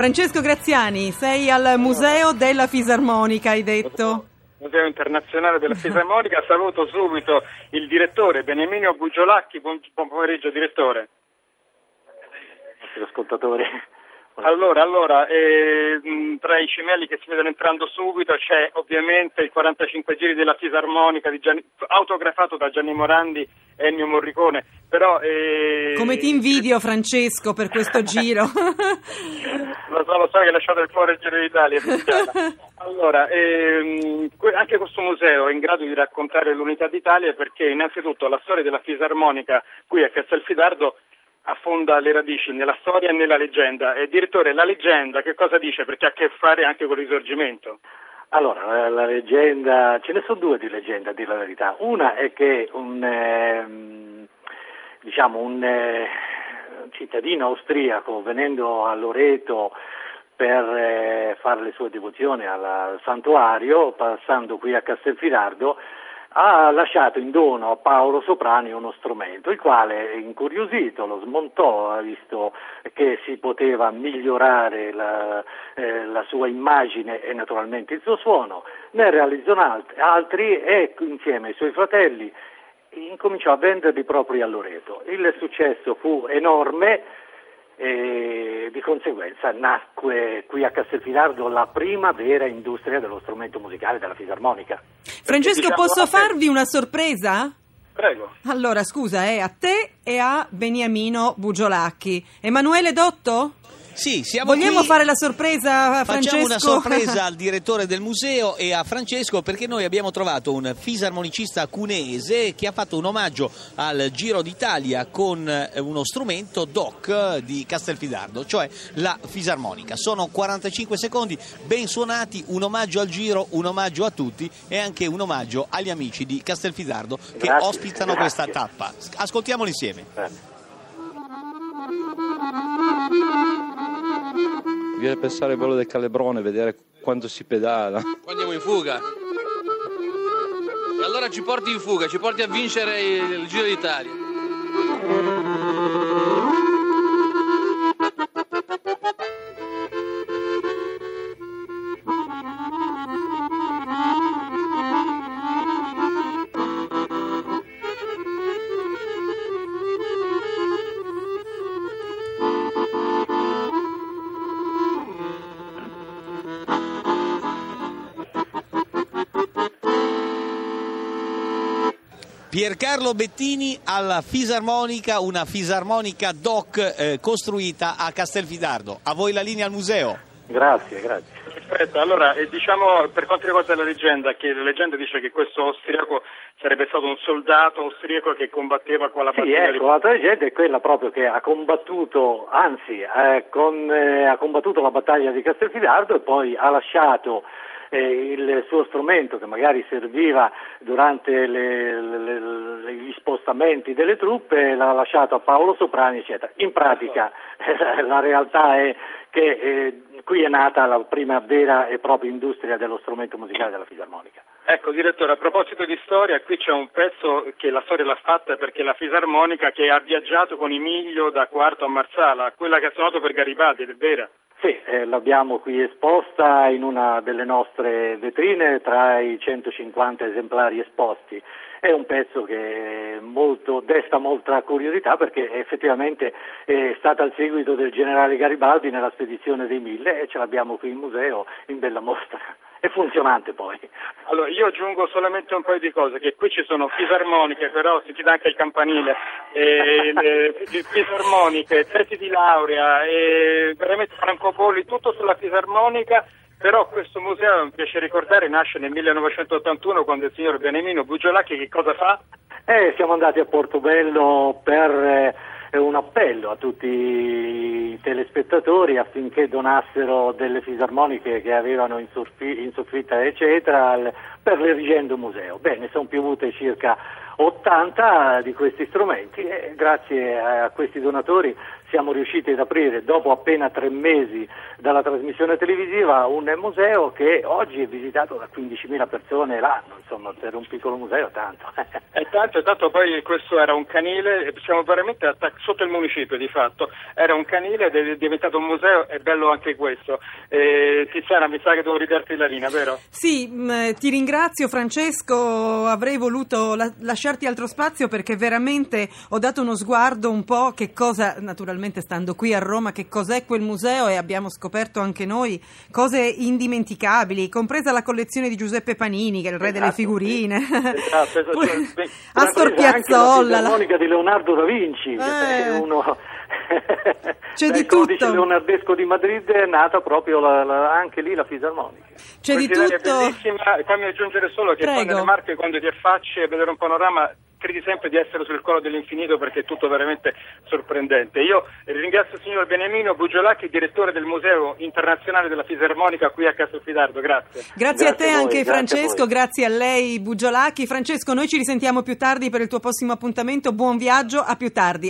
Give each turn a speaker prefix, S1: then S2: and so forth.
S1: Francesco Graziani, sei al Museo della Fisarmonica, hai detto?
S2: Museo Internazionale della Fisarmonica, saluto subito il direttore Beniamino Bugiolacchi, buon, buon pomeriggio direttore.
S3: Nostri ascoltatori.
S2: Allora, allora eh, tra i cimelli che si vedono entrando subito c'è ovviamente il 45 giri della fisarmonica di Gianni, autografato da Gianni Morandi e Ennio Morricone. Però, eh,
S1: Come ti invidio Francesco per questo giro.
S2: lo so, che hai lasciato il cuore Giro d'Italia. allora, ehm, anche questo museo è in grado di raccontare l'unità d'Italia perché innanzitutto la storia della fisarmonica qui a Castelfidardo affonda le radici nella storia e nella leggenda. E direttore, la leggenda che cosa dice? Perché ha a che fare anche con il risorgimento.
S3: Allora, la leggenda, ce ne sono due di leggenda, a dire la verità. Una è che un, eh, diciamo, un eh, cittadino austriaco venendo a Loreto per eh, fare le sue devozioni al, santuario, passando qui a Castelfidardo, ha lasciato in dono a Paolo Soprani uno strumento, il quale, incuriosito, lo smontò, visto che si poteva migliorare la, eh, la sua immagine e naturalmente il suo suono, ne realizzò altri e insieme ai suoi fratelli incominciò a venderli proprio a Loreto. Il successo fu enorme e di conseguenza nacque qui a Castelfidardo la prima vera industria dello strumento musicale della fisarmonica.
S1: Francesco,
S2: diciamo
S1: posso farvi una sorpresa?
S2: Prego.
S1: Allora, scusa, è a te e a Beniamino Bugiolacchi. Emanuele Dotto?
S4: Sì, siamo
S1: Vogliamo
S4: qui.
S1: fare la sorpresa a Francesco?
S4: Facciamo una sorpresa al direttore del museo e a Francesco perché noi abbiamo trovato un fisarmonicista cunese che ha fatto un omaggio al Giro d'Italia con eh, uno strumento DOC di Castelfidardo, cioè la fisarmonica. Sono 45 secondi ben suonati, un omaggio al Giro, un omaggio a tutti e anche un omaggio agli amici di Castelfidardo che
S3: Grazie,
S4: ospitano
S3: grazie.
S4: questa tappa. Ascoltiamolo insieme.
S3: Eh.
S5: Viene a pensare quello del calebrone, vedere quando si pedala.
S6: Poi andiamo in fuga. E allora ci porti in fuga, ci porti a vincere il Giro d'Italia.
S4: Piercarlo Bettini alla fisarmonica, una fisarmonica DOC eh, costruita a Castelfidardo. A voi la linea al museo.
S3: Grazie, grazie.
S2: Perfetto, allora eh, diciamo per quanto riguarda la leggenda, che la leggenda dice che questo austriaco sarebbe stato un soldato austriaco che combatteva con la
S3: Sì,
S2: battaglia
S3: ecco, l'altra leggenda è quella proprio che ha combattuto, anzi, eh, con, eh, ha combattuto la battaglia di Castelfidardo e poi ha lasciato eh, il suo strumento che magari serviva durante le- le- le- gli spostamenti delle truppe, l'ha lasciato a Paolo Soprani, eccetera. In pratica la realtà è che eh, qui è nata la prima vera e propria industria dello strumento musicale della fisarmonica.
S2: Ecco, direttore, a proposito di storia, qui c'è un pezzo che la storia l'ha fatta perché la fisarmonica che ha viaggiato con Emilio da Quarto a Marsala, quella che ha suonato per Garibaldi, è vera?
S3: Sì, eh, l'abbiamo qui esposta in una delle nostre vetrine tra i 150 esemplari esposti. È un pezzo che molto- desta molta curiosità perché effettivamente è stata al seguito del generale Garibaldi nella spedizione dei Mille e ce l'abbiamo qui in museo in bella mostra. È funzionante poi.
S2: Allora, io aggiungo solamente un paio di cose, che qui ci sono fisarmoniche, però si chiede anche il campanile, e le fisarmoniche, testi di laurea, e veramente francobolli, tutto sulla fisarmonica, però questo museo, mi piace ricordare, nasce nel 1981 quando il signor Benemino Bugiolacchi che cosa fa?
S3: Eh, siamo andati a Portobello per eh, un appello a tutti i telespettatori affinché donassero delle fisarmoniche che avevano in, surfi- in soffitta eccetera per l'Erigendo Museo. Bene, sono piovute circa 80 di questi strumenti e grazie a questi donatori siamo riusciti ad aprire dopo appena tre mesi dalla trasmissione televisiva un museo che oggi è visitato da 15.000 persone l'anno, insomma per un piccolo museo tanto.
S2: E tanto, e tanto poi questo era un canile, siamo veramente attac- sotto il municipio di fatto, era un canile ed è diventato un museo, è bello anche questo. Eh, Tiziana, mi sa che devo ridarti la linea, vero?
S1: Sì, mh, ti ringrazio Francesco, avrei voluto la- lasciarti altro spazio perché veramente ho dato uno sguardo un po' che cosa, naturalmente stando qui a Roma, che cos'è quel museo e abbiamo scoperto anche noi cose indimenticabili, compresa la collezione di Giuseppe Panini, che è il re delle
S3: Esatto,
S1: figurine.
S3: sì. Esatto, esatto.
S1: Astor Piazzolla.
S3: La fisarmonica di Leonardo da Vinci, che
S1: Eh.
S3: è uno...
S1: C'è
S3: Dal
S1: di
S3: codice
S1: tutto.
S3: leonardesco di Madrid è nata proprio la- la- anche lì la fisarmonica.
S1: C'è di tutto.
S2: bellissima, e fammi aggiungere solo che
S1: Prego.
S2: nelle Marche quando ti affacci a vedere un panorama credi sempre di essere sul collo dell'infinito perché è tutto veramente sorprendente. Io ringrazio il signor Beniamino Bugiolacchi, direttore del Museo Internazionale della Fisarmonica qui a Castelfidardo, grazie.
S1: Grazie, a te
S3: Grazie a voi,
S1: anche
S3: grazie a
S1: Francesco,
S3: voi.
S1: grazie a lei Bugiolacchi. Francesco, noi ci risentiamo più tardi per il tuo prossimo appuntamento. Buon viaggio, a più tardi.